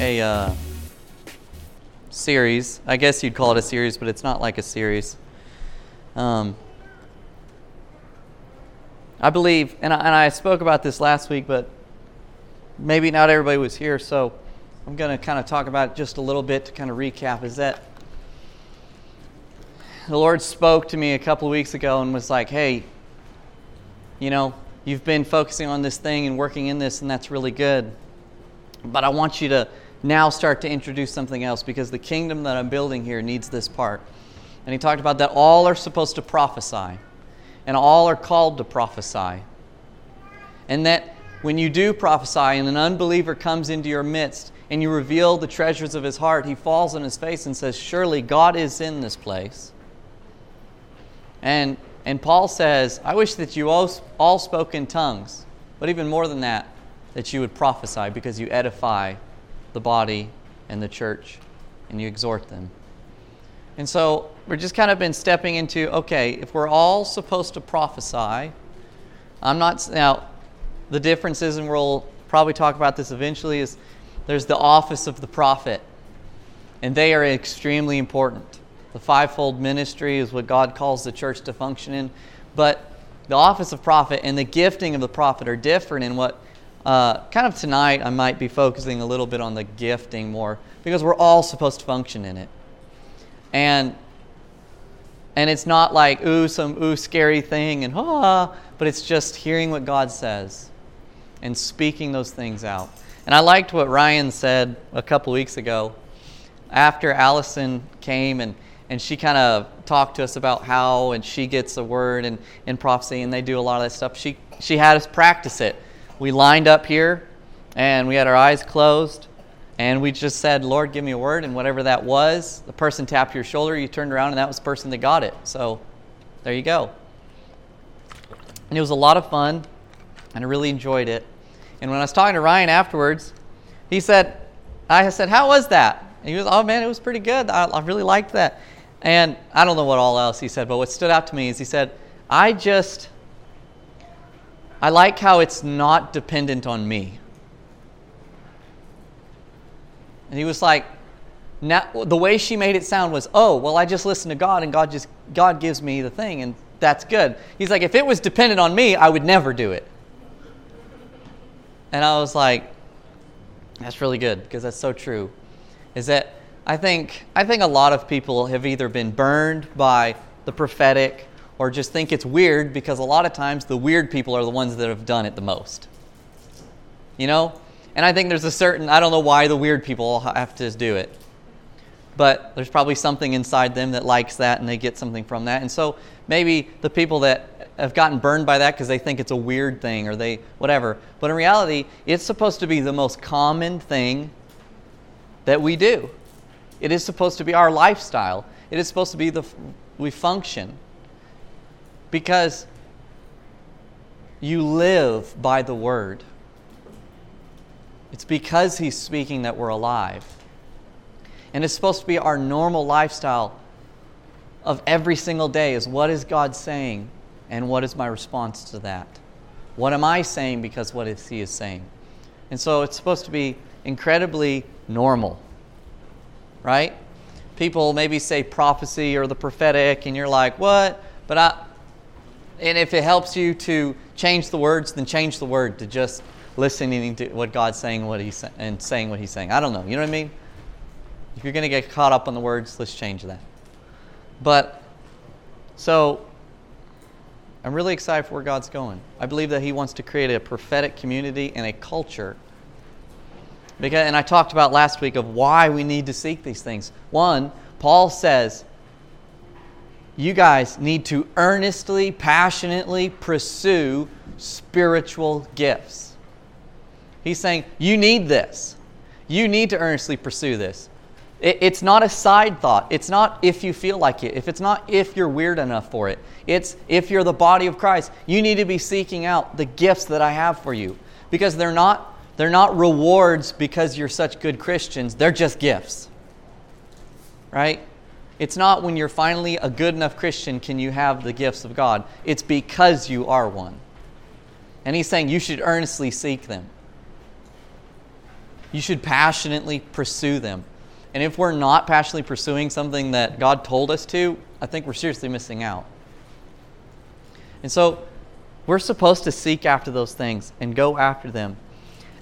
a uh, series. I guess you'd call it a series, but it's not like a series. Um, I believe, and I, and I spoke about this last week, but maybe not everybody was here, so I'm going to kind of talk about it just a little bit to kind of recap. Is that the Lord spoke to me a couple of weeks ago and was like, hey, you know, you've been focusing on this thing and working in this, and that's really good. But I want you to now start to introduce something else because the kingdom that I'm building here needs this part. And he talked about that all are supposed to prophesy, and all are called to prophesy. And that when you do prophesy and an unbeliever comes into your midst and you reveal the treasures of his heart, he falls on his face and says, Surely God is in this place. And, and Paul says, I wish that you all, all spoke in tongues, but even more than that, that you would prophesy because you edify the body and the church and you exhort them. And so we've just kind of been stepping into okay, if we're all supposed to prophesy, I'm not, now, the differences, and we'll probably talk about this eventually, is there's the office of the prophet, and they are extremely important. The fivefold ministry is what God calls the church to function in, but the office of prophet and the gifting of the prophet are different in what uh, kind of tonight I might be focusing a little bit on the gifting more because we're all supposed to function in it. And and it's not like ooh some ooh scary thing and ah, but it's just hearing what God says and speaking those things out. And I liked what Ryan said a couple weeks ago after Allison came and and she kind of talked to us about how and she gets a word and in prophecy and they do a lot of that stuff. She she had us practice it we lined up here and we had our eyes closed and we just said, Lord, give me a word. And whatever that was, the person tapped your shoulder, you turned around, and that was the person that got it. So there you go. And it was a lot of fun, and I really enjoyed it. And when I was talking to Ryan afterwards, he said, I said, How was that? And he was, Oh man, it was pretty good. I, I really liked that. And I don't know what all else he said, but what stood out to me is he said, I just I like how it's not dependent on me. And he was like, now, the way she made it sound was, oh, well, I just listen to God and God just God gives me the thing and that's good. He's like, if it was dependent on me, I would never do it. And I was like, that's really good because that's so true. Is that I think I think a lot of people have either been burned by the prophetic or just think it's weird because a lot of times the weird people are the ones that have done it the most. You know? And I think there's a certain, I don't know why the weird people have to do it. But there's probably something inside them that likes that and they get something from that. And so maybe the people that have gotten burned by that because they think it's a weird thing or they, whatever. But in reality, it's supposed to be the most common thing that we do. It is supposed to be our lifestyle. It is supposed to be the, we function because you live by the word. It's because he's speaking that we're alive. And it's supposed to be our normal lifestyle of every single day is what is God saying and what is my response to that? What am I saying because what is he is saying? And so it's supposed to be incredibly normal. Right? People maybe say prophecy or the prophetic and you're like, "What?" But I and if it helps you to change the words, then change the word to just listening to what God's saying what he's and saying what he's saying. I don't know. You know what I mean? If you're going to get caught up on the words, let's change that. But so I'm really excited for where God's going. I believe that he wants to create a prophetic community and a culture. Because, and I talked about last week of why we need to seek these things. One, Paul says you guys need to earnestly, passionately pursue spiritual gifts. He's saying, you need this. You need to earnestly pursue this. it's not a side thought. It's not if you feel like it. If it's not if you're weird enough for it. It's if you're the body of Christ. You need to be seeking out the gifts that I have for you because they're not they're not rewards because you're such good Christians. They're just gifts. Right? It's not when you're finally a good enough Christian can you have the gifts of God. It's because you are one. And he's saying you should earnestly seek them. You should passionately pursue them. And if we're not passionately pursuing something that God told us to, I think we're seriously missing out. And so we're supposed to seek after those things and go after them.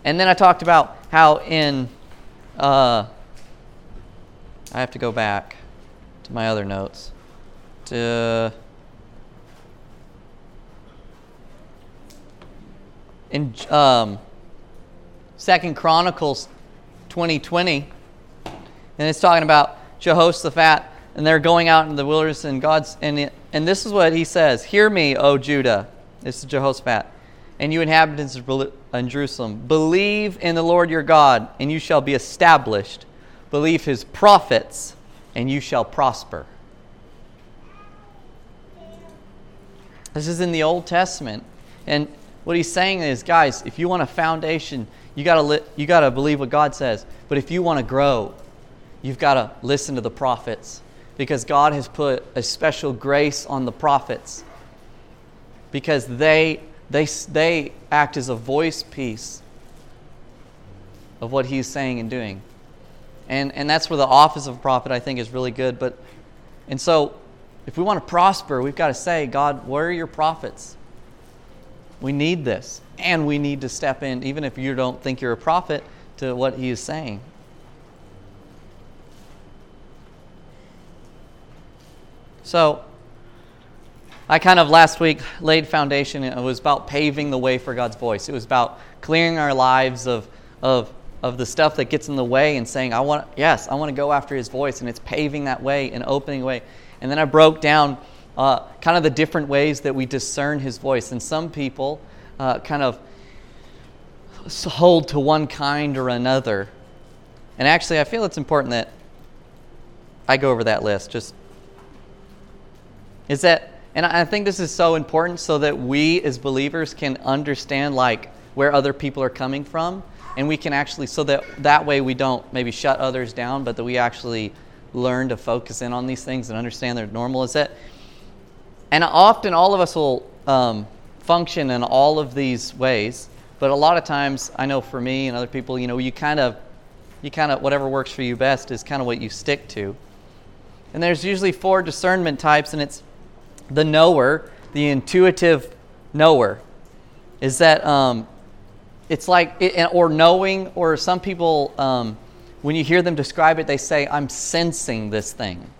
And then I talked about how in, uh, I have to go back to my other notes. To, in um, Second Chronicles 2020, and it's talking about Jehoshaphat, and they're going out in the wilderness, and God's and and this is what he says: "Hear me, O Judah." This is Jehoshaphat, and you inhabitants of Jerusalem, believe in the Lord your God, and you shall be established. Believe His prophets, and you shall prosper. This is in the Old Testament, and what he's saying is, guys, if you want a foundation, you gotta you gotta believe what God says. But if you want to grow, you've got to listen to the prophets because God has put a special grace on the prophets because they, they, they act as a voice piece of what he's saying and doing. And, and that's where the office of prophet, I think, is really good. But, and so, if we want to prosper, we've got to say, God, where are your prophets? We need this. And we need to step in, even if you don't think you're a prophet, to what he is saying. So, I kind of last week laid foundation. It was about paving the way for God's voice. It was about clearing our lives of, of, of the stuff that gets in the way and saying, I want, yes, I want to go after His voice. And it's paving that way and opening way. And then I broke down uh, kind of the different ways that we discern His voice. And some people uh, kind of hold to one kind or another. And actually, I feel it's important that I go over that list just is that and I think this is so important so that we as believers can understand like where other people are coming from and we can actually so that that way we don't maybe shut others down but that we actually learn to focus in on these things and understand they're normal is that and often all of us will um, function in all of these ways but a lot of times i know for me and other people you know you kind of you kind of whatever works for you best is kind of what you stick to. And there's usually four discernment types and it's the knower, the intuitive knower, is that um, it's like, or knowing, or some people, um, when you hear them describe it, they say, I'm sensing this thing.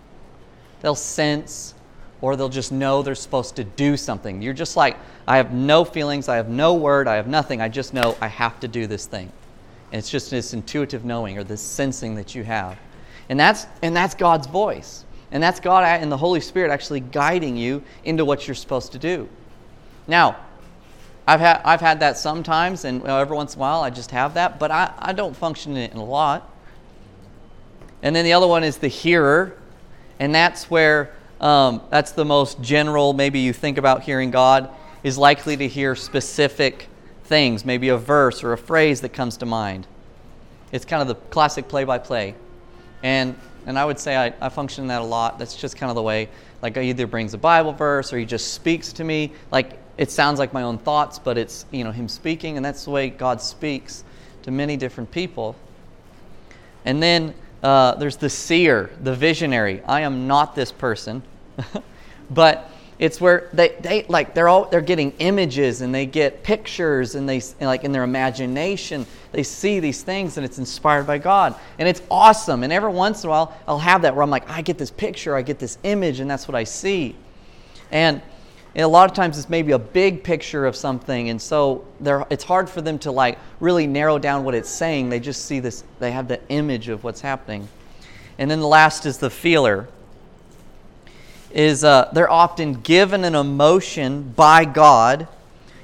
They'll sense, or they'll just know they're supposed to do something. You're just like, I have no feelings, I have no word, I have nothing. I just know I have to do this thing. And it's just this intuitive knowing or this sensing that you have. And that's, and that's God's voice. And that's God and the Holy Spirit actually guiding you into what you're supposed to do. Now, I've had, I've had that sometimes, and every once in a while I just have that, but I, I don't function in it a lot. And then the other one is the hearer, and that's where um, that's the most general, maybe you think about hearing God, is likely to hear specific things, maybe a verse or a phrase that comes to mind. It's kind of the classic play by play. And and I would say I, I function in that a lot. That's just kind of the way, like, he either brings a Bible verse or he just speaks to me. Like, it sounds like my own thoughts, but it's, you know, him speaking, and that's the way God speaks to many different people. And then uh, there's the seer, the visionary. I am not this person, but it's where they, they like they're all they're getting images and they get pictures and they like in their imagination they see these things and it's inspired by God and it's awesome and every once in a while I'll have that where I'm like I get this picture I get this image and that's what I see and, and a lot of times it's maybe a big picture of something and so it's hard for them to like really narrow down what it's saying they just see this they have the image of what's happening and then the last is the feeler is uh, they're often given an emotion by God,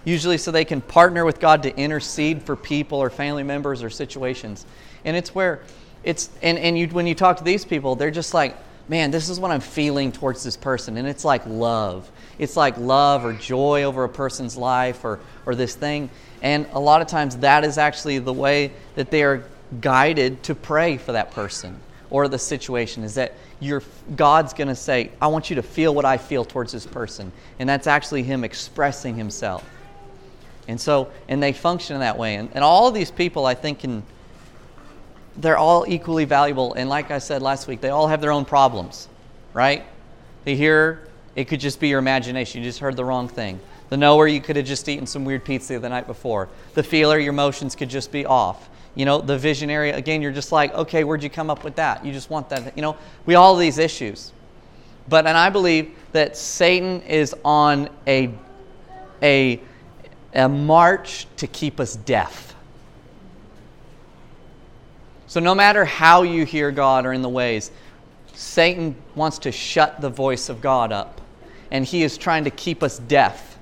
usually so they can partner with God to intercede for people or family members or situations. And it's where it's, and, and you, when you talk to these people, they're just like, man, this is what I'm feeling towards this person. And it's like love. It's like love or joy over a person's life or, or this thing. And a lot of times that is actually the way that they are guided to pray for that person or the situation is that your God's going to say, I want you to feel what I feel towards this person. And that's actually Him expressing Himself. And so, and they function in that way. And, and all of these people, I think, can, they're all equally valuable. And like I said last week, they all have their own problems, right? They hearer, it could just be your imagination. You just heard the wrong thing. The knower, you could have just eaten some weird pizza the night before. The feeler, your emotions could just be off. You know, the visionary, again, you're just like, okay, where'd you come up with that? You just want that. You know, we all these issues. But, and I believe that Satan is on a, a, a march to keep us deaf. So, no matter how you hear God or in the ways, Satan wants to shut the voice of God up. And he is trying to keep us deaf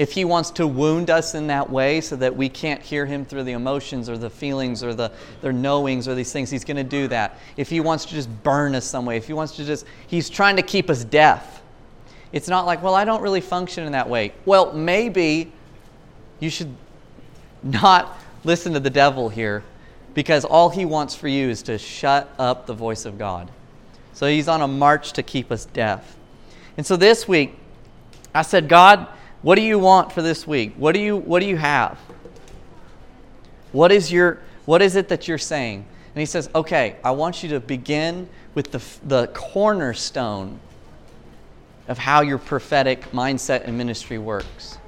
if he wants to wound us in that way so that we can't hear him through the emotions or the feelings or the their knowings or these things, he's going to do that. If he wants to just burn us some way, if he wants to just, he's trying to keep us deaf. It's not like, well, I don't really function in that way. Well, maybe you should not listen to the devil here because all he wants for you is to shut up the voice of God. So he's on a march to keep us deaf. And so this week, I said, God, what do you want for this week? What do you, what do you have? What is, your, what is it that you're saying? And he says, Okay, I want you to begin with the, the cornerstone of how your prophetic mindset and ministry works.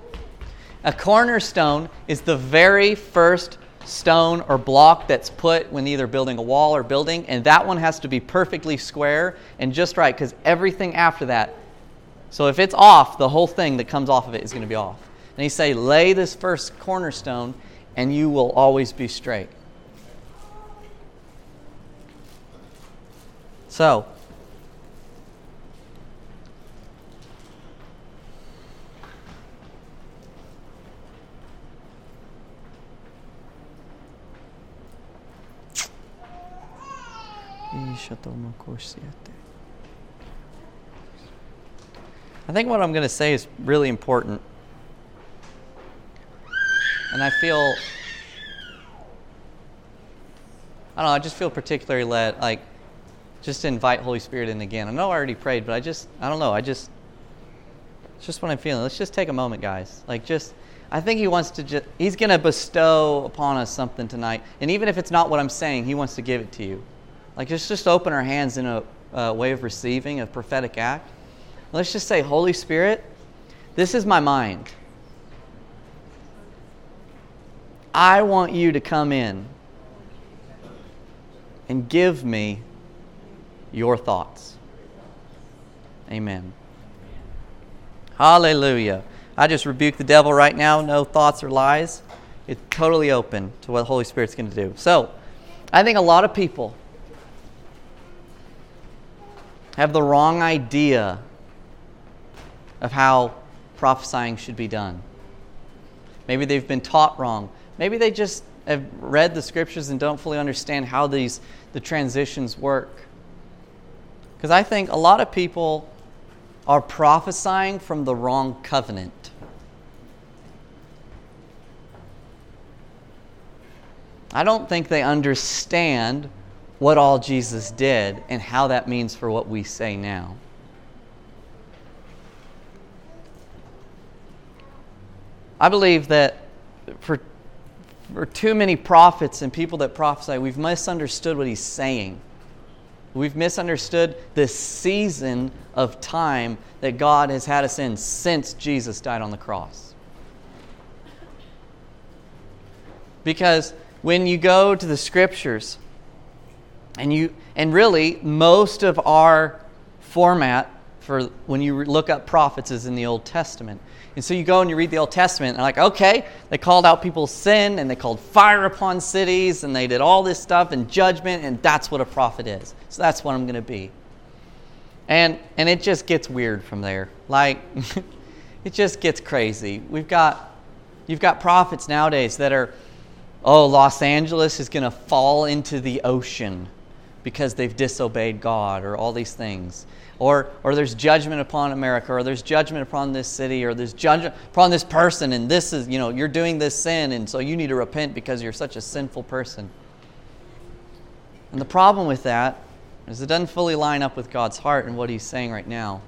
A cornerstone is the very first stone or block that's put when either building a wall or building, and that one has to be perfectly square and just right because everything after that so if it's off, the whole thing that comes off of it is going to be off. And he say, lay this first cornerstone, and you will always be straight. So, I think what I'm going to say is really important. And I feel, I don't know, I just feel particularly led, like, just to invite Holy Spirit in again. I know I already prayed, but I just, I don't know, I just, it's just what I'm feeling. Let's just take a moment, guys. Like, just, I think He wants to just, He's going to bestow upon us something tonight. And even if it's not what I'm saying, He wants to give it to you. Like, just, just open our hands in a, a way of receiving a prophetic act. Let's just say, Holy Spirit, this is my mind. I want you to come in and give me your thoughts. Amen. Hallelujah. I just rebuke the devil right now. No thoughts or lies. It's totally open to what the Holy Spirit's going to do. So, I think a lot of people have the wrong idea of how prophesying should be done. Maybe they've been taught wrong. Maybe they just have read the scriptures and don't fully understand how these the transitions work. Because I think a lot of people are prophesying from the wrong covenant. I don't think they understand what all Jesus did and how that means for what we say now. I believe that for, for too many prophets and people that prophesy, we've misunderstood what he's saying. We've misunderstood the season of time that God has had us in since Jesus died on the cross. Because when you go to the scriptures, and you and really most of our format for when you look up prophets is in the Old Testament. And so you go and you read the Old Testament, and like, okay, they called out people's sin, and they called fire upon cities, and they did all this stuff and judgment, and that's what a prophet is. So that's what I'm going to be. And and it just gets weird from there. Like, it just gets crazy. We've got you've got prophets nowadays that are, oh, Los Angeles is going to fall into the ocean because they've disobeyed God, or all these things or, or there's judgment upon America, or there's judgment upon this city, or there's judgment upon this person, and this is, you know, you're doing this sin, and so you need to repent because you're such a sinful person. And the problem with that is it doesn't fully line up with God's heart and what He's saying right now.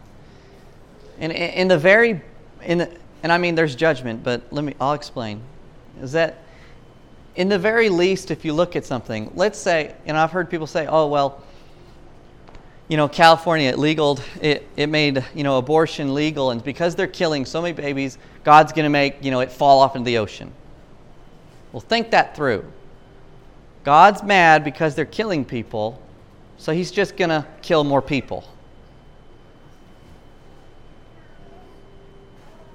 And in the very, in the, and I mean, there's judgment, but let me, I'll explain. Is that in the very least, if you look at something, let's say, and I've heard people say, oh, well, you know, California it legal, it, it made, you know, abortion legal, and because they're killing so many babies, God's going to make, you know, it fall off into the ocean. Well, think that through. God's mad because they're killing people, so he's just going to kill more people.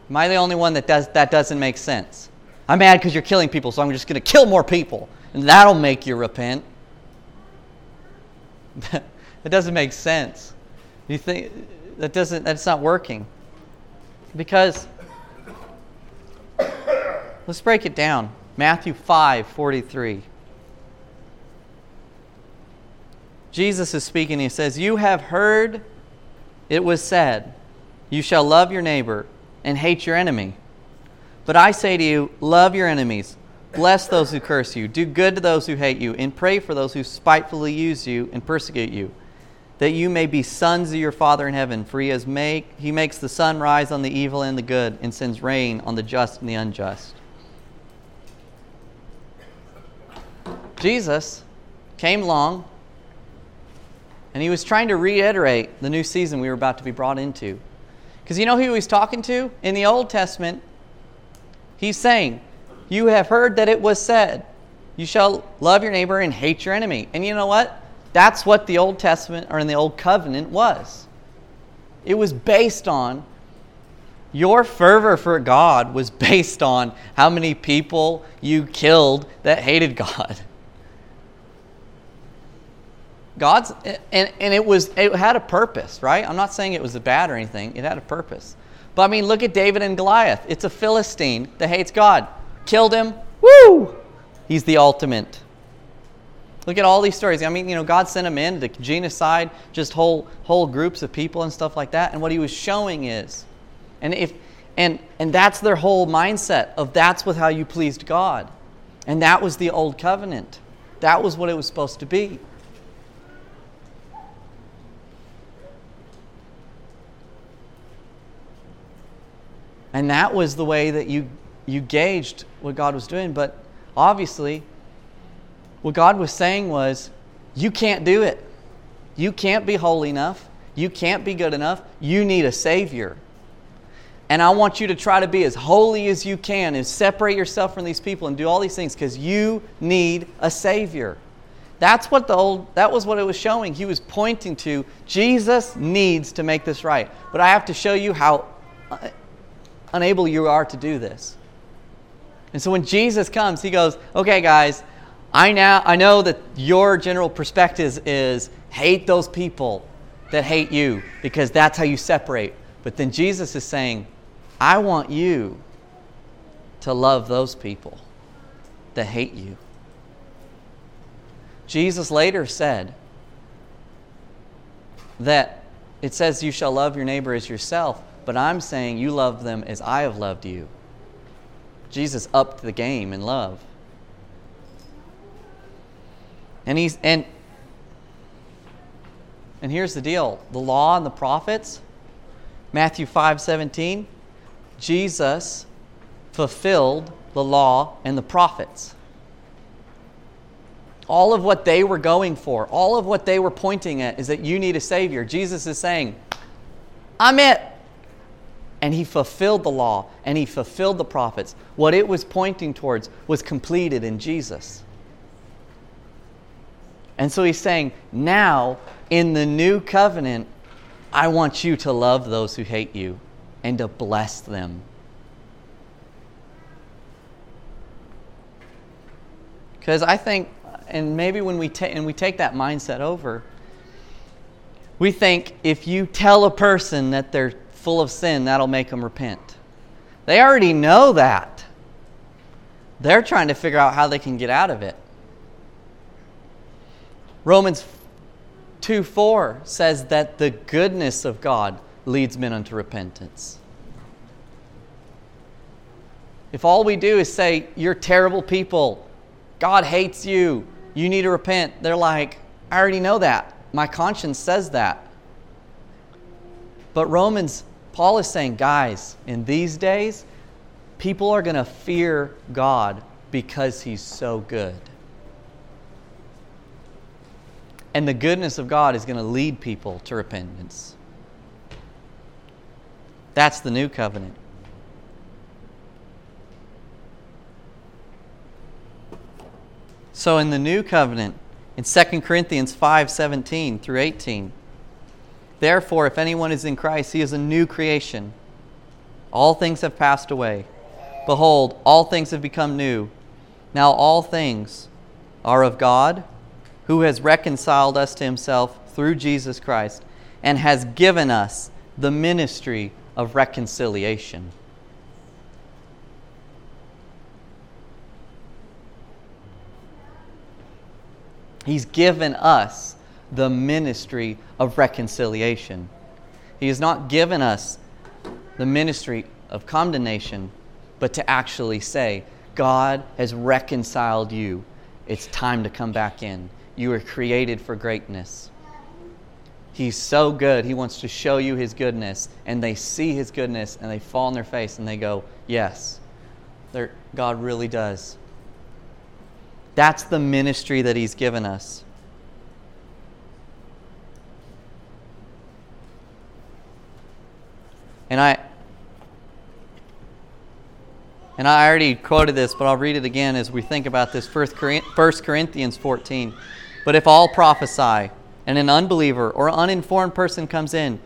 Am I the only one that does that doesn't make sense? I'm mad because you're killing people, so I'm just going to kill more people, and that'll make you repent. that doesn't make sense. You think that doesn't that's not working. Because let's break it down. Matthew 5, 43. Jesus is speaking. He says, You have heard it was said, You shall love your neighbor and hate your enemy. But I say to you, love your enemies, bless those who curse you, do good to those who hate you, and pray for those who spitefully use you and persecute you, that you may be sons of your Father in heaven. For he, has make, he makes the sun rise on the evil and the good, and sends rain on the just and the unjust. Jesus came along and he was trying to reiterate the new season we were about to be brought into. Because you know who he's talking to? In the Old Testament, he's saying, You have heard that it was said, You shall love your neighbor and hate your enemy. And you know what? That's what the Old Testament or in the Old Covenant was. It was based on your fervor for God was based on how many people you killed that hated God. God's and, and it was it had a purpose, right? I'm not saying it was bad or anything. It had a purpose. But I mean, look at David and Goliath. It's a Philistine that hates God. Killed him. Woo! He's the ultimate. Look at all these stories. I mean, you know, God sent them in to genocide just whole whole groups of people and stuff like that. And what he was showing is, and if and and that's their whole mindset of that's with how you pleased God. And that was the old covenant. That was what it was supposed to be. And that was the way that you, you gauged what God was doing. But obviously, what God was saying was, you can't do it. You can't be holy enough. You can't be good enough. You need a Savior. And I want you to try to be as holy as you can and separate yourself from these people and do all these things because you need a Savior. That's what the old, that was what it was showing. He was pointing to Jesus needs to make this right. But I have to show you how uh, unable you are to do this. And so when Jesus comes, he goes, "Okay, guys, I now I know that your general perspective is hate those people that hate you because that's how you separate. But then Jesus is saying, I want you to love those people that hate you. Jesus later said that it says you shall love your neighbor as yourself. But I'm saying you love them as I have loved you. Jesus upped the game in love. And he's and and here's the deal. The law and the prophets, Matthew 5 17, Jesus fulfilled the law and the prophets. All of what they were going for, all of what they were pointing at is that you need a Savior. Jesus is saying, I'm it and he fulfilled the law and he fulfilled the prophets. What it was pointing towards was completed in Jesus. And so he's saying, now in the new covenant, I want you to love those who hate you and to bless them. Because I think, and maybe when we, ta- and we take that mindset over, we think if you tell a person that they're full of sin, that'll make them repent. They already know that. They're trying to figure out how they can get out of it. Romans 2 4 says that the goodness of God leads men unto repentance. If all we do is say, You're terrible people, God hates you, you need to repent, they're like, I already know that. My conscience says that. But Romans Paul is saying, guys, in these days, people are going to fear God because He's so good. And the goodness of God is going to lead people to repentance. That's the new covenant. So in the new covenant, in 2 Corinthians 5 17 through 18, therefore, if anyone is in Christ, he is a new creation. All things have passed away. Behold, all things have become new. Now all things are of God, who has reconciled us to himself through Jesus Christ and has given us the ministry of reconciliation. He's given us the ministry of reconciliation. He has not given us the ministry of condemnation, but to actually say, God has reconciled you. It's time to come back in. You were created for greatness. He's so good. He wants to show you his goodness. And they see his goodness and they fall on their face and they go, Yes, God really does. That's the ministry that he's given us. And I and I already quoted this, but I'll read it again as we think about this 1 Corinthians 14. But if all prophesy, and an unbeliever or uninformed person comes in,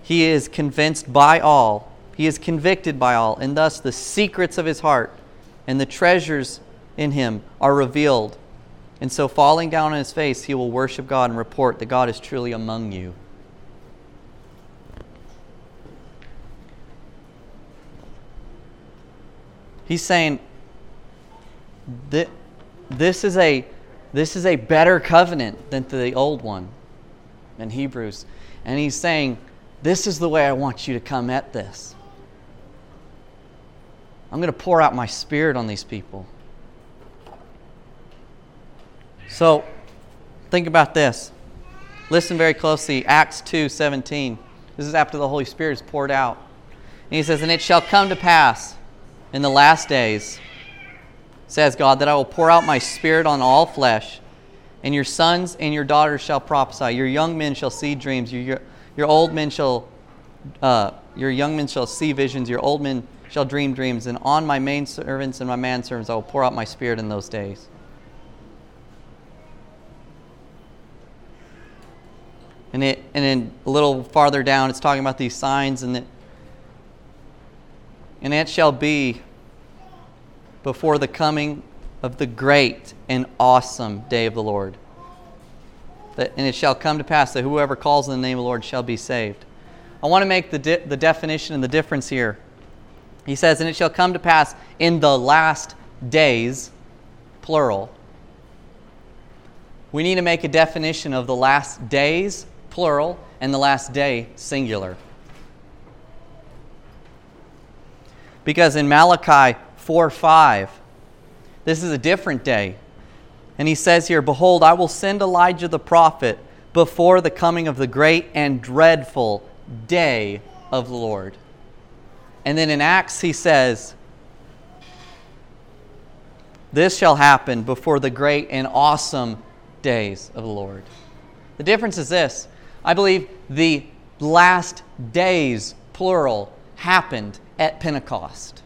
he is convinced by all, he is convicted by all, and thus the secrets of his heart and the treasures in him are revealed. And so, falling down on his face, he will worship God and report that God is truly among you. He's saying that this is a this is a better covenant than the old one in Hebrews. And he's saying, This is the way I want you to come at this. I'm going to pour out my spirit on these people. So, think about this. Listen very closely. Acts 2 17. This is after the Holy Spirit is poured out. And he says, And it shall come to pass in the last days, says God, that I will pour out my spirit on all flesh, and your sons and your daughters shall prophesy. Your young men shall see dreams. Your, your, your old men shall, uh, your young men shall see visions. Your old men shall dream dreams. And on my main servants and my manservants I will pour out my spirit in those days. And, it, and then a little farther down, it's talking about these signs, and it, and it shall be before the coming of the great and awesome day of the Lord. That, and it shall come to pass that whoever calls in the name of the Lord shall be saved. I want to make the, de- the definition and the difference here. He says, And it shall come to pass in the last days, plural. We need to make a definition of the last days, plural, and the last day, singular. Because in Malachi 4 5, this is a different day. And he says here, Behold, I will send Elijah the prophet before the coming of the great and dreadful day of the Lord. And then in Acts, he says, This shall happen before the great and awesome days of the Lord. The difference is this I believe the last days, plural, happened at Pentecost.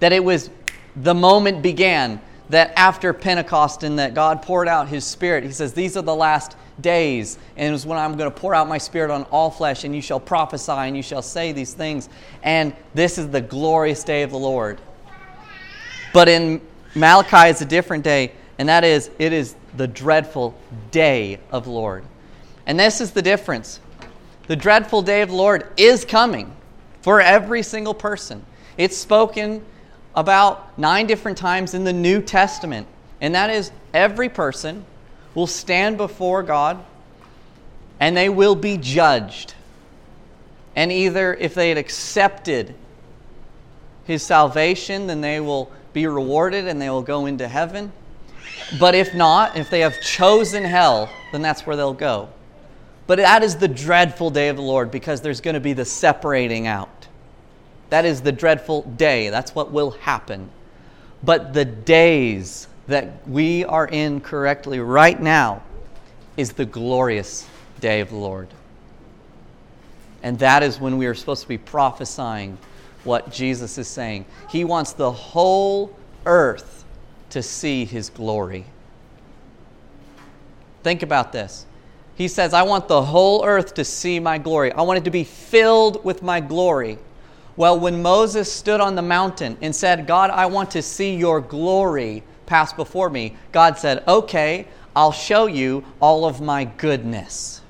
That it was the moment began that after Pentecost and that God poured out his spirit, he says, These are the last days, and it was when I'm going to pour out my spirit on all flesh, and you shall prophesy, and you shall say these things. And this is the glorious day of the Lord. But in Malachi, it's a different day, and that is, it is the dreadful day of the Lord. And this is the difference. The dreadful day of the Lord is coming for every single person. It's spoken about nine different times in the New Testament, and that is every person will stand before God and they will be judged. And either if they had accepted his salvation, then they will be rewarded and they will go into heaven. But if not, if they have chosen hell, then that's where they'll go. But that is the dreadful day of the Lord because there's going to be the separating out. That is the dreadful day. That's what will happen. But the days that we are in correctly right now is the glorious day of the Lord. And that is when we are supposed to be prophesying what Jesus is saying. He wants the whole earth to see his glory. Think about this. He says, I want the whole earth to see my glory. I want it to be filled with my glory. Well, when Moses stood on the mountain and said, God, I want to see your glory pass before me, God said, Okay, I'll show you all of my goodness.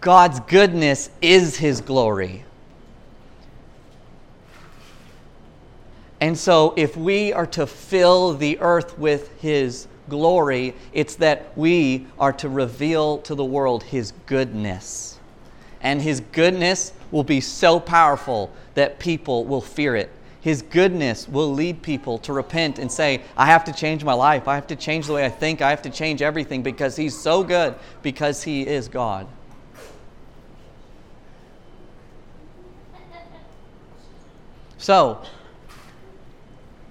God's goodness is his glory. And so, if we are to fill the earth with his glory, it's that we are to reveal to the world his goodness. And his goodness will be so powerful that people will fear it. His goodness will lead people to repent and say, I have to change my life. I have to change the way I think. I have to change everything because He's so good, because He is God. So,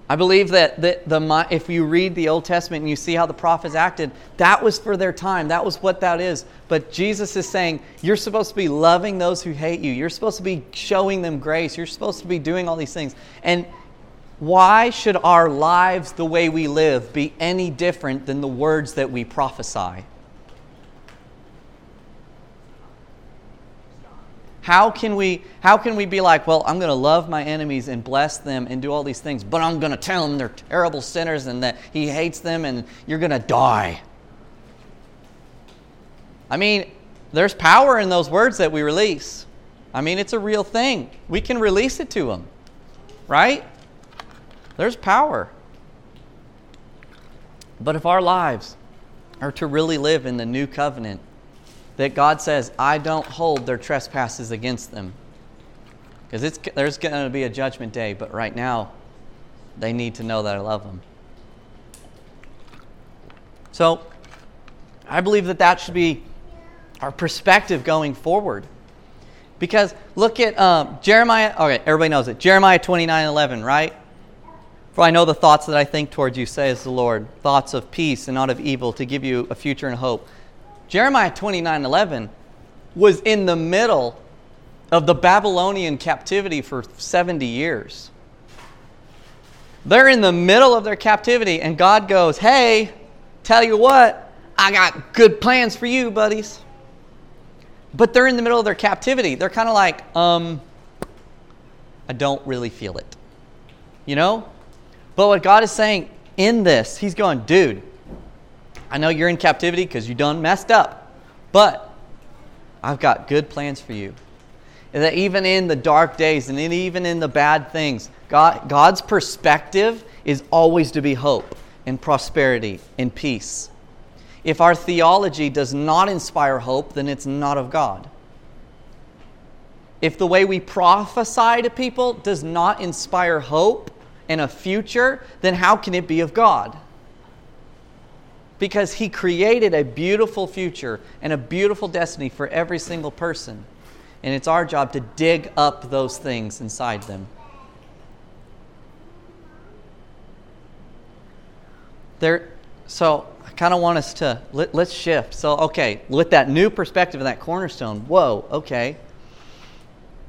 I believe that the, the, if you read the Old Testament and you see how the prophets acted, that was for their time. That was what that is. But Jesus is saying, you're supposed to be loving those who hate you. You're supposed to be showing them grace. You're supposed to be doing all these things. And why should our lives, the way we live, be any different than the words that we prophesy? How can we how can we be like, well, I'm going to love my enemies and bless them and do all these things, but I'm going to tell them they're terrible sinners and that he hates them and you're going to die. I mean, there's power in those words that we release. I mean, it's a real thing. We can release it to them. Right? There's power. But if our lives are to really live in the new covenant, that God says, I don't hold their trespasses against them. Because there's going to be a judgment day, but right now, they need to know that I love them. So, I believe that that should be our perspective going forward. Because look at um, Jeremiah, okay, everybody knows it. Jeremiah 29 11, right? For I know the thoughts that I think towards you, says the Lord, thoughts of peace and not of evil, to give you a future and hope. Jeremiah 29 11 was in the middle of the Babylonian captivity for 70 years. They're in the middle of their captivity, and God goes, Hey, tell you what, I got good plans for you, buddies. But they're in the middle of their captivity. They're kind of like, um, I don't really feel it. You know? But what God is saying in this, He's going, dude, I know you're in captivity because you done messed up, but I've got good plans for you. And that even in the dark days and even in the bad things, God, God's perspective is always to be hope and prosperity and peace. If our theology does not inspire hope, then it's not of God. If the way we prophesy to people does not inspire hope and a future, then how can it be of God? Because He created a beautiful future and a beautiful destiny for every single person. And it's our job to dig up those things inside them. There, so I kind of want us to let, let's shift. So, okay, with that new perspective and that cornerstone, whoa, okay.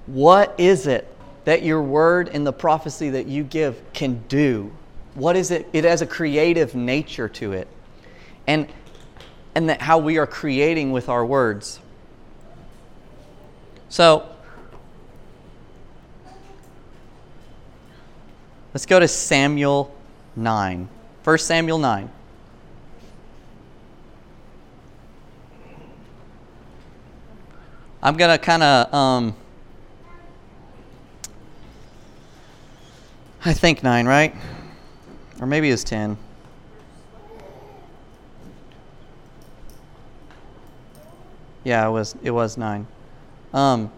What is it that your word and the prophecy that you give can do? What is it? It has a creative nature to it and, and that how we are creating with our words. So, let's go to Samuel 9. 1 Samuel 9. I'm going to kind of, um, I think 9, right? Or maybe it's 10. Yeah, it was it was nine. Um,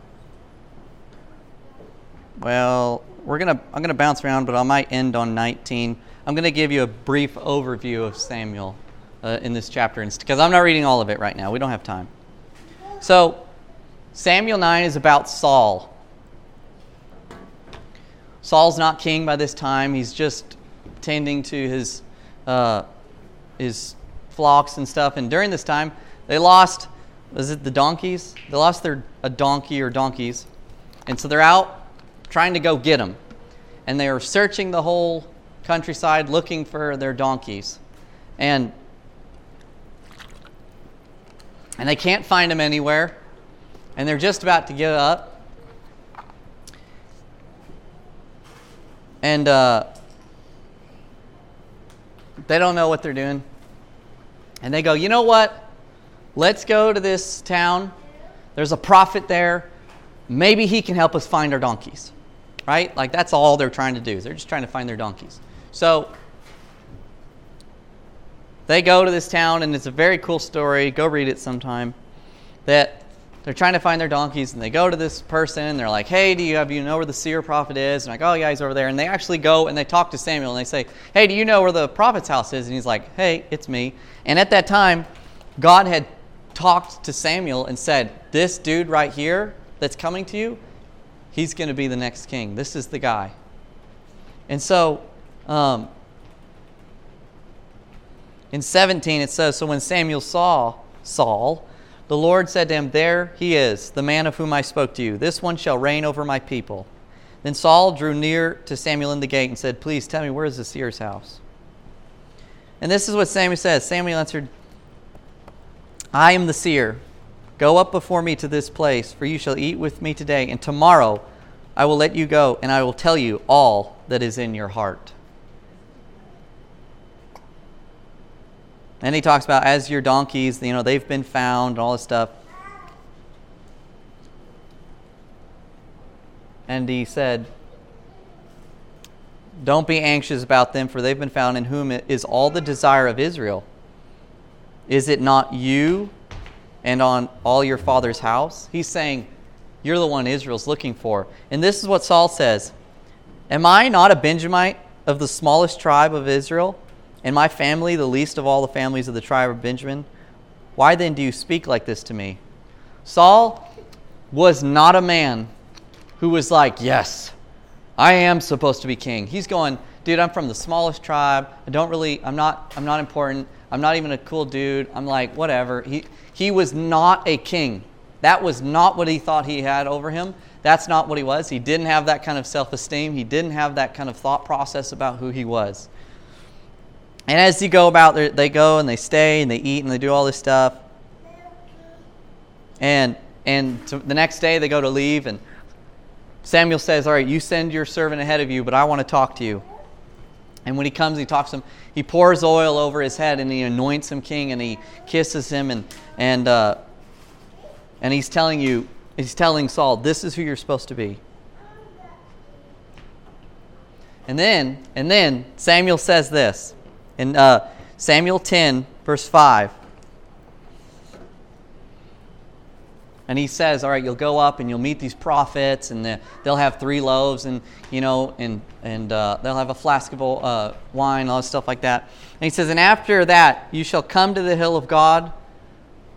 well, we're gonna I'm gonna bounce around, but I might end on 19. I'm gonna give you a brief overview of Samuel uh, in this chapter, because I'm not reading all of it right now. We don't have time. So, Samuel 9 is about Saul. Saul's not king by this time. He's just tending to his, uh, his flocks and stuff. And during this time, they lost, was it the donkeys? They lost their a donkey or donkeys. And so they're out trying to go get them. And they are searching the whole countryside looking for their donkeys. And and they can't find them anywhere. And they're just about to give up. And uh, they don't know what they're doing. And they go, you know what? Let's go to this town. There's a prophet there. Maybe he can help us find our donkeys. Right? Like that's all they're trying to do. They're just trying to find their donkeys. So they go to this town, and it's a very cool story. Go read it sometime. That they're trying to find their donkeys, and they go to this person, and they're like, "Hey, do you have you know where the seer prophet is?" And like, "Oh yeah, he's over there." And they actually go and they talk to Samuel, and they say, "Hey, do you know where the prophet's house is?" And he's like, "Hey, it's me." And at that time, God had talked to Samuel and said, "This dude right here that's coming to you, he's going to be the next king. This is the guy." And so. Um, in 17, it says So when Samuel saw Saul, the Lord said to him, There he is, the man of whom I spoke to you. This one shall reign over my people. Then Saul drew near to Samuel in the gate and said, Please tell me, where is the seer's house? And this is what Samuel says Samuel answered, I am the seer. Go up before me to this place, for you shall eat with me today, and tomorrow I will let you go, and I will tell you all that is in your heart. And he talks about as your donkeys, you know, they've been found and all this stuff. And he said, Don't be anxious about them, for they've been found in whom is all the desire of Israel. Is it not you and on all your father's house? He's saying, You're the one Israel's looking for. And this is what Saul says Am I not a Benjamite of the smallest tribe of Israel? and my family the least of all the families of the tribe of Benjamin? Why then do you speak like this to me? Saul was not a man who was like, Yes, I am supposed to be king. He's going, dude, I'm from the smallest tribe. I don't really, I'm not, I'm not important. I'm not even a cool dude. I'm like, whatever. He, he was not a king. That was not what he thought he had over him. That's not what he was. He didn't have that kind of self esteem. He didn't have that kind of thought process about who he was. And as you go about, they go and they stay and they eat and they do all this stuff. And and the next day they go to leave, and Samuel says, "All right, you send your servant ahead of you, but I want to talk to you." And when he comes, he talks to him. He pours oil over his head and he anoints him king, and he kisses him, and and uh, and he's telling you, he's telling Saul, "This is who you're supposed to be." And then, and then Samuel says this. In uh, Samuel 10, verse 5, and he says, "All right, you'll go up and you'll meet these prophets, and they'll have three loaves, and you know, and and uh, they'll have a flask of uh, wine, all this stuff like that." And he says, "And after that, you shall come to the hill of God,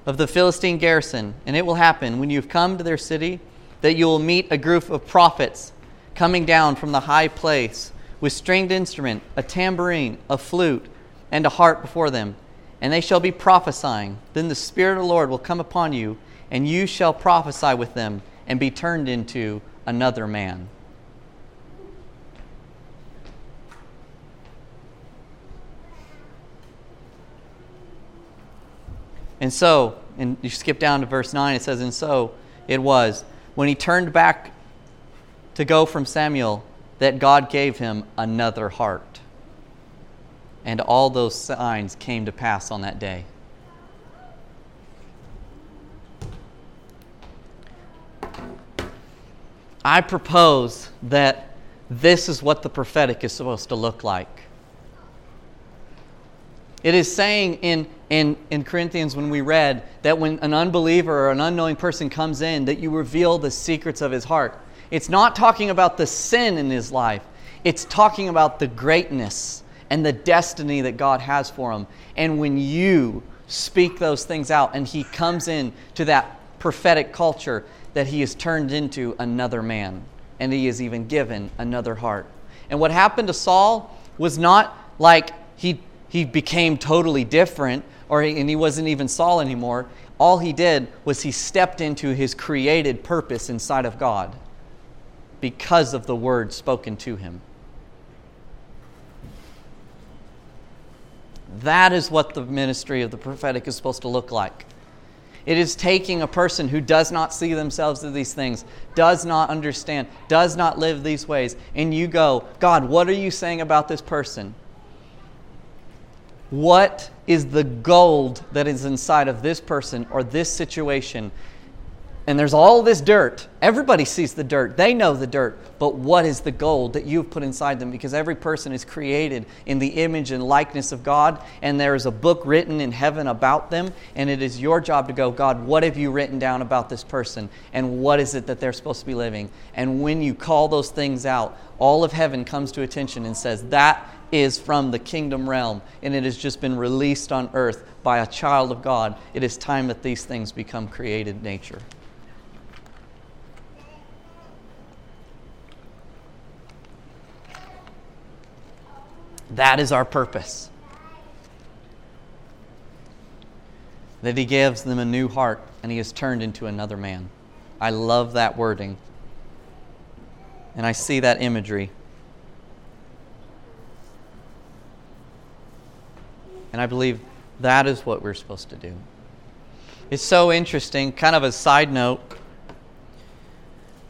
of the Philistine garrison, and it will happen when you've come to their city, that you will meet a group of prophets coming down from the high place with stringed instrument, a tambourine, a flute." and a harp before them, and they shall be prophesying. Then the Spirit of the Lord will come upon you, and you shall prophesy with them, and be turned into another man. And so, and you skip down to verse 9, it says, And so it was, when he turned back to go from Samuel, that God gave him another heart. And all those signs came to pass on that day. I propose that this is what the prophetic is supposed to look like. It is saying in, in, in Corinthians when we read that when an unbeliever or an unknowing person comes in, that you reveal the secrets of his heart. It's not talking about the sin in his life, it's talking about the greatness and the destiny that God has for him. And when you speak those things out and he comes in to that prophetic culture, that he is turned into another man and he is even given another heart. And what happened to Saul was not like he, he became totally different or he, and he wasn't even Saul anymore. All he did was he stepped into his created purpose inside of God because of the word spoken to him. That is what the ministry of the prophetic is supposed to look like. It is taking a person who does not see themselves as these things, does not understand, does not live these ways, and you go, God, what are you saying about this person? What is the gold that is inside of this person or this situation and there's all this dirt. Everybody sees the dirt. They know the dirt. But what is the gold that you've put inside them? Because every person is created in the image and likeness of God, and there is a book written in heaven about them. And it is your job to go, God, what have you written down about this person? And what is it that they're supposed to be living? And when you call those things out, all of heaven comes to attention and says, That is from the kingdom realm, and it has just been released on earth by a child of God. It is time that these things become created nature. That is our purpose. That he gives them a new heart and he is turned into another man. I love that wording. And I see that imagery. And I believe that is what we're supposed to do. It's so interesting, kind of a side note.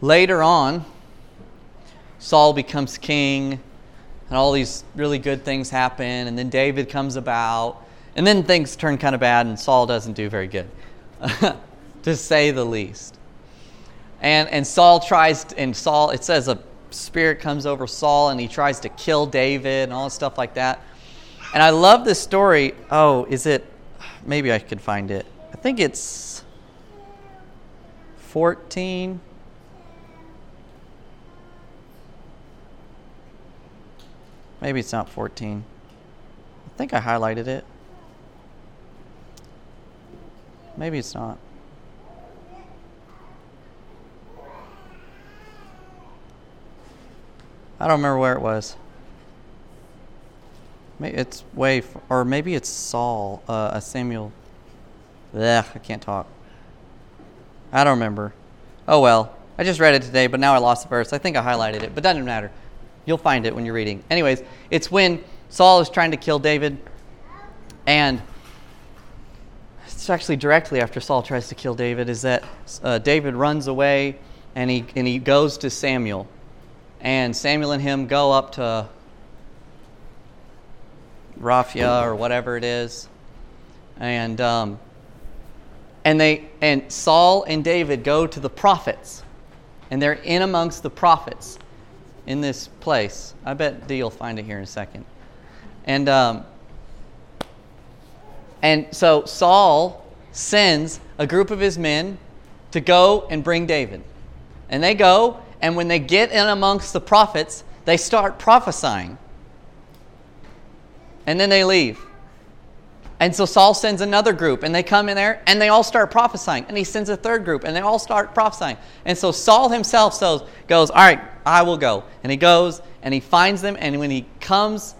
Later on, Saul becomes king and all these really good things happen, and then David comes about, and then things turn kind of bad, and Saul doesn't do very good, to say the least. And, and Saul tries, and Saul, it says a spirit comes over Saul, and he tries to kill David, and all this stuff like that. And I love this story. Oh, is it? Maybe I could find it. I think it's 14. Maybe it's not 14. I think I highlighted it. Maybe it's not. I don't remember where it was. Maybe it's way, f- or maybe it's Saul, uh, Samuel. Ugh, I can't talk. I don't remember. Oh well. I just read it today, but now I lost the verse. I think I highlighted it, but doesn't matter. You'll find it when you're reading. Anyways, it's when Saul is trying to kill David, and it's actually directly after Saul tries to kill David, is that uh, David runs away and he, and he goes to Samuel. And Samuel and him go up to Raphia or whatever it is. And, um, and, they, and Saul and David go to the prophets. And they're in amongst the prophets in this place. I bet Dee will find it here in a second. And, um, and so Saul sends a group of his men to go and bring David. And they go, and when they get in amongst the prophets, they start prophesying. And then they leave. And so Saul sends another group, and they come in there, and they all start prophesying. And he sends a third group, and they all start prophesying. And so Saul himself goes, All right, I will go. And he goes, and he finds them, and when he comes,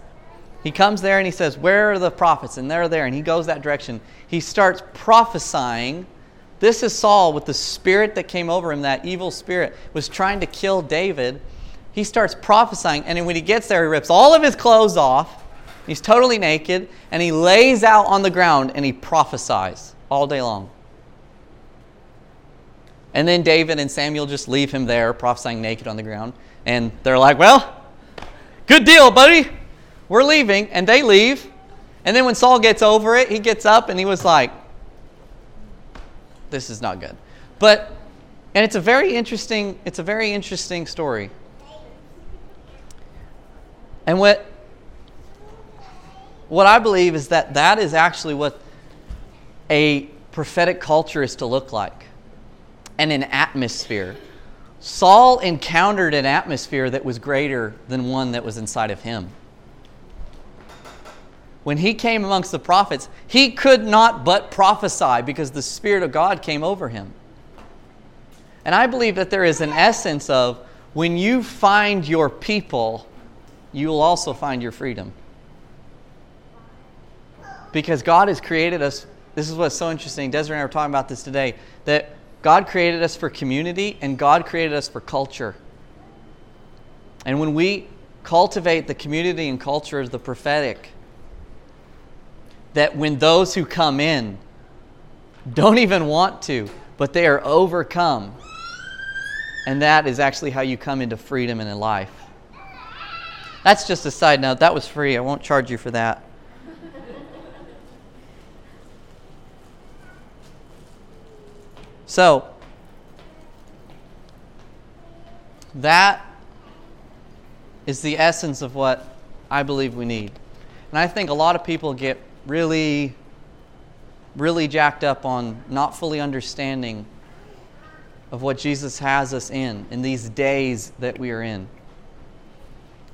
he comes there and he says, Where are the prophets? And they're there, and he goes that direction. He starts prophesying. This is Saul with the spirit that came over him, that evil spirit, was trying to kill David. He starts prophesying, and when he gets there, he rips all of his clothes off He's totally naked, and he lays out on the ground and he prophesies all day long. And then David and Samuel just leave him there prophesying naked on the ground. And they're like, Well, good deal, buddy. We're leaving. And they leave. And then when Saul gets over it, he gets up and he was like, This is not good. But, and it's a very interesting, it's a very interesting story. And what what I believe is that that is actually what a prophetic culture is to look like and an atmosphere. Saul encountered an atmosphere that was greater than one that was inside of him. When he came amongst the prophets, he could not but prophesy because the Spirit of God came over him. And I believe that there is an essence of when you find your people, you will also find your freedom. Because God has created us. This is what's so interesting. Desiree and I were talking about this today that God created us for community and God created us for culture. And when we cultivate the community and culture of the prophetic, that when those who come in don't even want to, but they are overcome, and that is actually how you come into freedom and in life. That's just a side note. That was free. I won't charge you for that. So, that is the essence of what I believe we need. And I think a lot of people get really, really jacked up on not fully understanding of what Jesus has us in, in these days that we are in.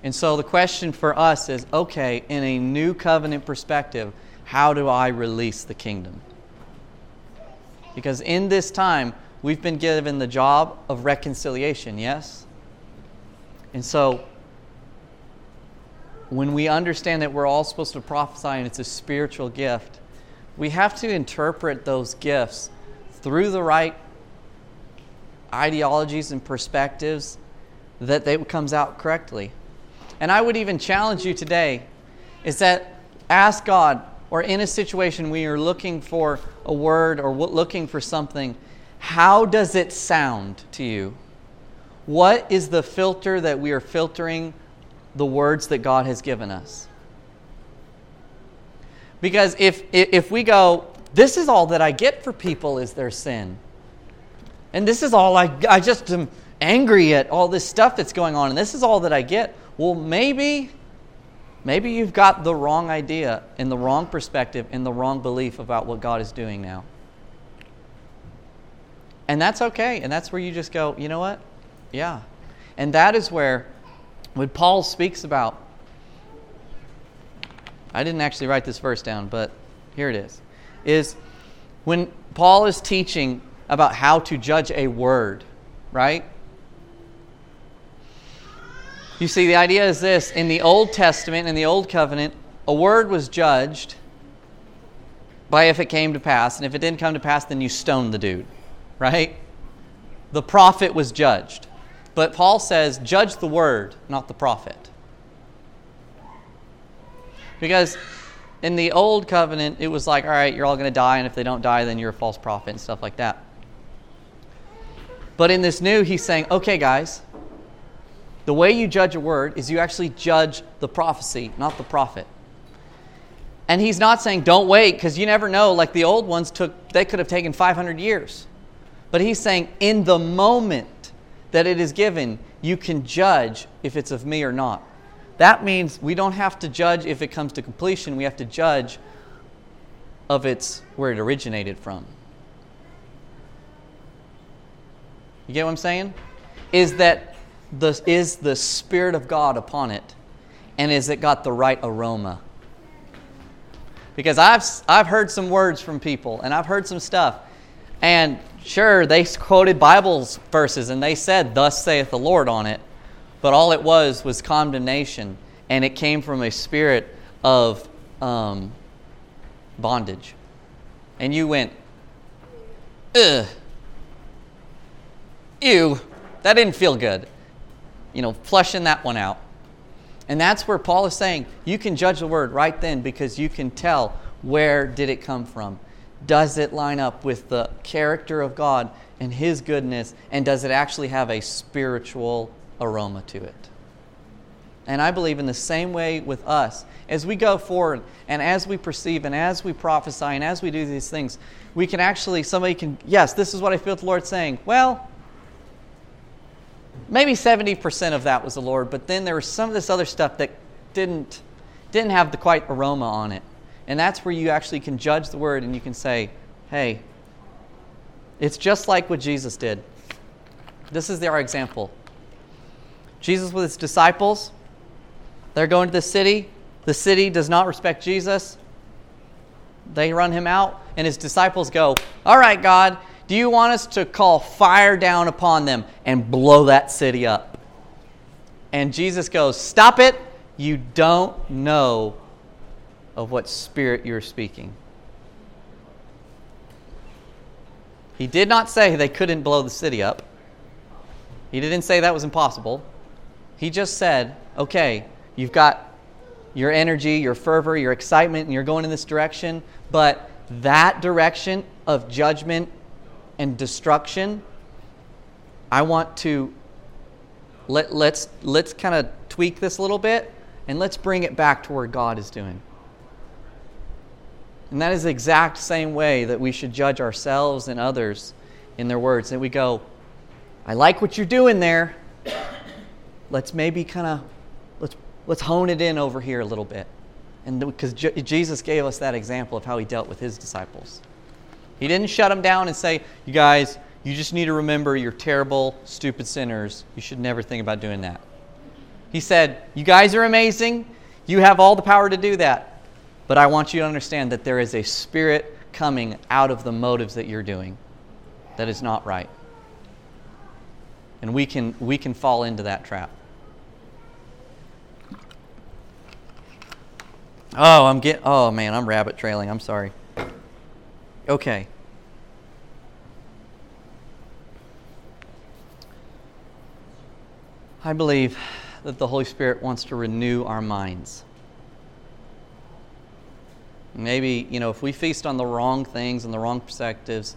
And so the question for us is okay, in a new covenant perspective, how do I release the kingdom? Because in this time, we've been given the job of reconciliation, yes? And so when we understand that we're all supposed to prophesy and it's a spiritual gift, we have to interpret those gifts through the right ideologies and perspectives that it comes out correctly. And I would even challenge you today is that ask God, or in a situation where you're looking for a word or looking for something, how does it sound to you? What is the filter that we are filtering the words that God has given us. Because if, if we go, this is all that I get for people is their sin. And this is all I, I just am angry at all this stuff that's going on, and this is all that I get. Well, maybe, maybe you've got the wrong idea and the wrong perspective and the wrong belief about what God is doing now. And that's okay. And that's where you just go, you know what? Yeah. And that is where what Paul speaks about. I didn't actually write this verse down, but here it is. Is when Paul is teaching about how to judge a word, right? You see, the idea is this in the Old Testament, in the Old Covenant, a word was judged by if it came to pass, and if it didn't come to pass, then you stoned the dude, right? The prophet was judged. But Paul says, judge the word, not the prophet. Because in the old covenant, it was like, all right, you're all going to die, and if they don't die, then you're a false prophet and stuff like that. But in this new, he's saying, okay, guys, the way you judge a word is you actually judge the prophecy, not the prophet. And he's not saying, don't wait, because you never know. Like the old ones took, they could have taken 500 years. But he's saying, in the moment, that it is given, you can judge if it's of me or not. That means we don't have to judge if it comes to completion, we have to judge of its where it originated from. You get what I'm saying? Is that the, is the Spirit of God upon it? And is it got the right aroma? Because I've, I've heard some words from people and I've heard some stuff. And Sure, they quoted Bibles verses and they said, Thus saith the Lord on it, but all it was was condemnation, and it came from a spirit of um, bondage. And you went, Ugh, ew, that didn't feel good. You know, flushing that one out. And that's where Paul is saying you can judge the word right then because you can tell where did it come from does it line up with the character of God and His goodness? And does it actually have a spiritual aroma to it? And I believe in the same way with us, as we go forward and as we perceive and as we prophesy and as we do these things, we can actually, somebody can, yes, this is what I feel the Lord saying. Well, maybe 70% of that was the Lord, but then there was some of this other stuff that didn't, didn't have the quite aroma on it. And that's where you actually can judge the word and you can say, hey, it's just like what Jesus did. This is our example. Jesus with his disciples, they're going to the city. The city does not respect Jesus. They run him out, and his disciples go, All right, God, do you want us to call fire down upon them and blow that city up? And Jesus goes, Stop it. You don't know of what spirit you're speaking. He did not say they couldn't blow the city up. He didn't say that was impossible. He just said, okay, you've got your energy, your fervor, your excitement, and you're going in this direction, but that direction of judgment and destruction, I want to let, let's let's kind of tweak this a little bit and let's bring it back to where God is doing. And that is the exact same way that we should judge ourselves and others in their words. That we go, I like what you're doing there. Let's maybe kind of let's let's hone it in over here a little bit. And because Jesus gave us that example of how he dealt with his disciples. He didn't shut them down and say, "You guys, you just need to remember you're terrible, stupid sinners. You should never think about doing that." He said, "You guys are amazing. You have all the power to do that. But I want you to understand that there is a spirit coming out of the motives that you're doing that is not right. And we can, we can fall into that trap. Oh, I'm getting, oh man, I'm rabbit trailing. I'm sorry. Okay. I believe that the Holy Spirit wants to renew our minds. Maybe, you know, if we feast on the wrong things and the wrong perspectives,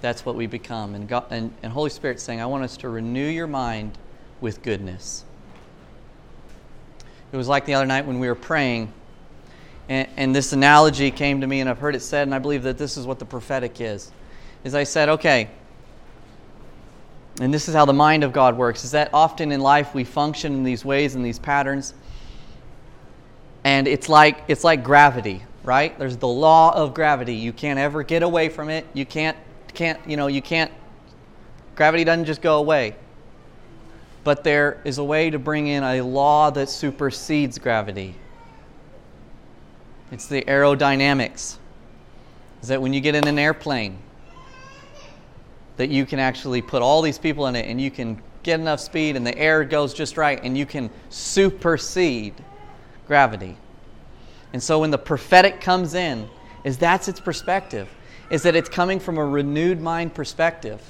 that's what we become. And, God, and, and Holy Spirit saying, I want us to renew your mind with goodness. It was like the other night when we were praying, and, and this analogy came to me, and I've heard it said, and I believe that this is what the prophetic is. Is I said, okay, and this is how the mind of God works, is that often in life we function in these ways and these patterns, and it's like it's like gravity right? There's the law of gravity. You can't ever get away from it. You can't, can't, you know, you can't, gravity doesn't just go away. But there is a way to bring in a law that supersedes gravity. It's the aerodynamics. Is that when you get in an airplane, that you can actually put all these people in it and you can get enough speed and the air goes just right and you can supersede gravity. And so when the prophetic comes in, is that's its perspective, is that it's coming from a renewed mind perspective.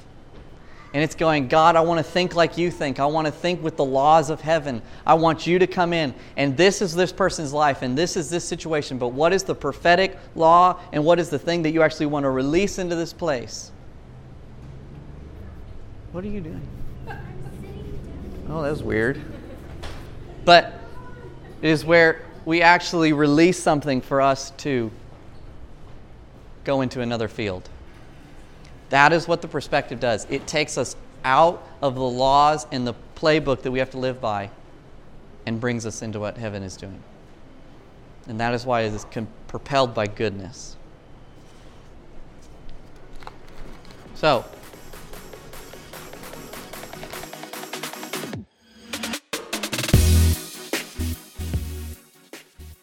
And it's going, God, I want to think like you think. I want to think with the laws of heaven. I want you to come in. And this is this person's life, and this is this situation. But what is the prophetic law, and what is the thing that you actually want to release into this place? What are you doing? Oh, that was weird. But it is where we actually release something for us to go into another field. That is what the perspective does. It takes us out of the laws and the playbook that we have to live by and brings us into what heaven is doing. And that is why it is propelled by goodness. So,